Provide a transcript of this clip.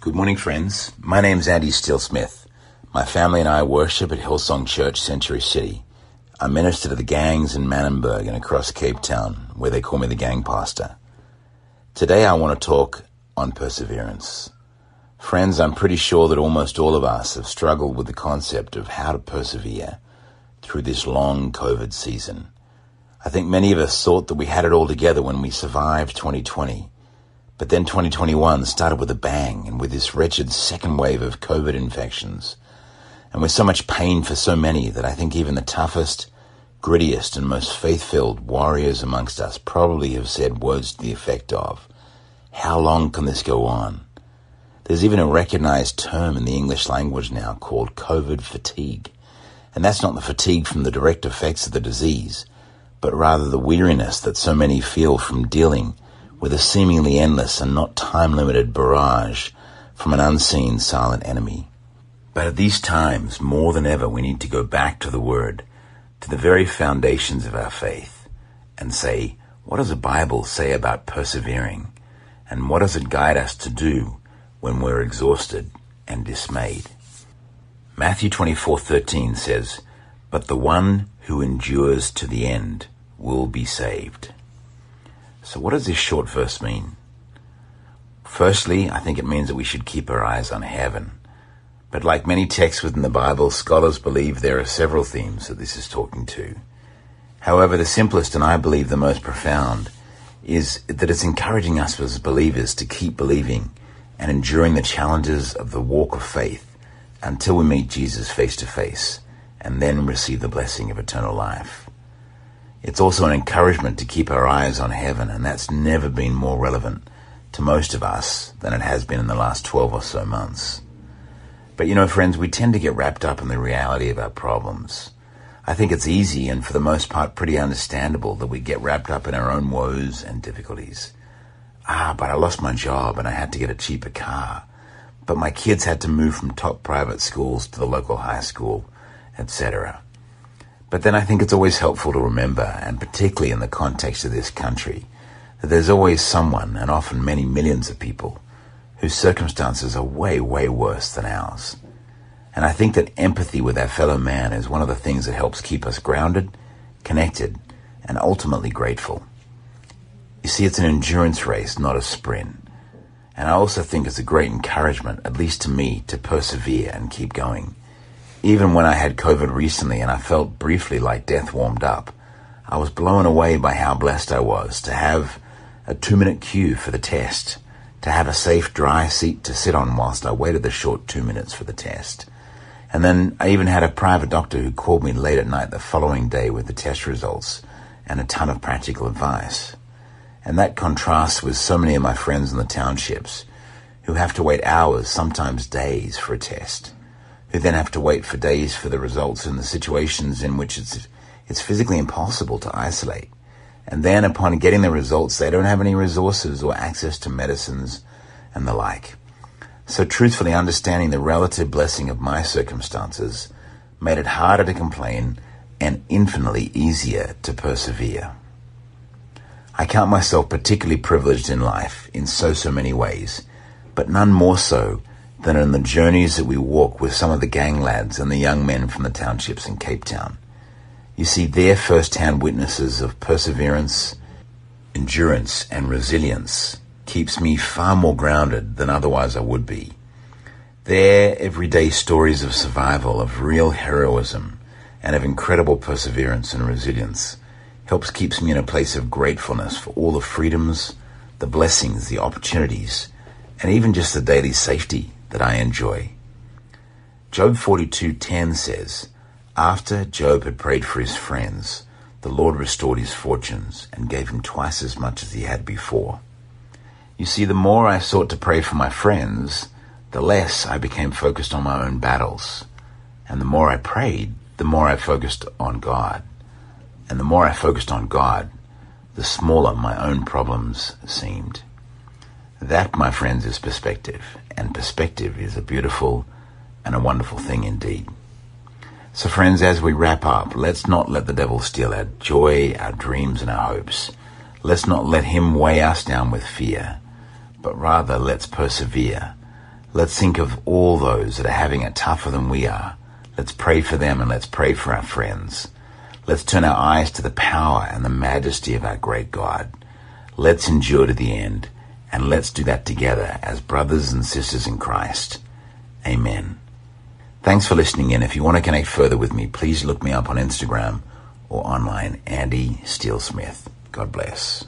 Good morning, friends. My name's Andie Steele Smith. My family and I worship at Hillsong Church, Century City. I minister to the gangs in Manenberg and across Cape Town, where they call me the gang pastor. Today I want to talk on perseverance. Friends, I'm pretty sure that almost all of us have struggled with the concept of how to persevere through this long COVID season. I think many of us thought that we had it all together when we survived 2020. But then 2021 started with a bang and with this wretched second wave of COVID infections. And with so much pain for so many that I think even the toughest, grittiest, and most faith filled warriors amongst us probably have said words to the effect of, How long can this go on? There's even a recognized term in the English language now called COVID fatigue. And that's not the fatigue from the direct effects of the disease, but rather the weariness that so many feel from dealing with a seemingly endless and not time limited barrage from an unseen silent enemy. But at these times, more than ever, we need to go back to the Word, to the very foundations of our faith, and say, what does the Bible say about persevering? And what does it guide us to do when we're exhausted and dismayed. Matthew 24:13 says, "But the one who endures to the end will be saved." So what does this short verse mean? Firstly, I think it means that we should keep our eyes on heaven. But like many texts within the Bible, scholars believe there are several themes that this is talking to. However, the simplest and I believe the most profound is that it's encouraging us as believers to keep believing and enduring the challenges of the walk of faith until we meet Jesus face to face and then receive the blessing of eternal life. It's also an encouragement to keep our eyes on heaven, and that's never been more relevant to most of us than it has been in the last 12 or so months. But you know, friends, we tend to get wrapped up in the reality of our problems. I think it's easy and for the most part pretty understandable that we get wrapped up in our own woes and difficulties. Ah, but I lost my job and I had to get a cheaper car. But my kids had to move from top private schools to the local high school, etc. But then I think it's always helpful to remember, and particularly in the context of this country, that there's always someone, and often many millions of people, whose circumstances are way, way worse than ours. And I think that empathy with our fellow man is one of the things that helps keep us grounded, connected, and ultimately grateful. You see, it's an endurance race, not a sprint. And I also think it's a great encouragement, at least to me, to persevere and keep going. Even when I had COVID recently and I felt briefly like death warmed up, I was blown away by how blessed I was to have a two minute queue for the test, to have a safe dry seat to sit on whilst I waited the short two minutes for the test. And then I even had a private doctor who called me late at night the following day with the test results and a ton of practical advice. And that contrasts with so many of my friends in the townships who have to wait hours, sometimes days, for a test, who then have to wait for days for the results in the situations in which it's, it's physically impossible to isolate. And then upon getting the results, they don't have any resources or access to medicines and the like. So truthfully understanding the relative blessing of my circumstances made it harder to complain and infinitely easier to persevere. I count myself particularly privileged in life in so, so many ways, but none more so than in the journeys that we walk with some of the gang lads and the young men from the townships in Cape Town. You see, they're first-hand witnesses of perseverance, endurance, and resilience keeps me far more grounded than otherwise I would be. Their everyday stories of survival, of real heroism, and of incredible perseverance and resilience helps keeps me in a place of gratefulness for all the freedoms, the blessings, the opportunities, and even just the daily safety that I enjoy. Job 42:10 says, "After Job had prayed for his friends, the Lord restored his fortunes and gave him twice as much as he had before." You see, the more I sought to pray for my friends, the less I became focused on my own battles. And the more I prayed, the more I focused on God. And the more I focused on God, the smaller my own problems seemed. That, my friends, is perspective. And perspective is a beautiful and a wonderful thing indeed. So friends, as we wrap up, let's not let the devil steal our joy, our dreams, and our hopes. Let's not let him weigh us down with fear, but rather let's persevere. Let's think of all those that are having it tougher than we are. Let's pray for them and let's pray for our friends. Let's turn our eyes to the power and the majesty of our great God. Let's endure to the end and let's do that together as brothers and sisters in Christ. Amen. Thanks for listening in. If you want to connect further with me, please look me up on Instagram or online, Andie Steele Smith. God bless.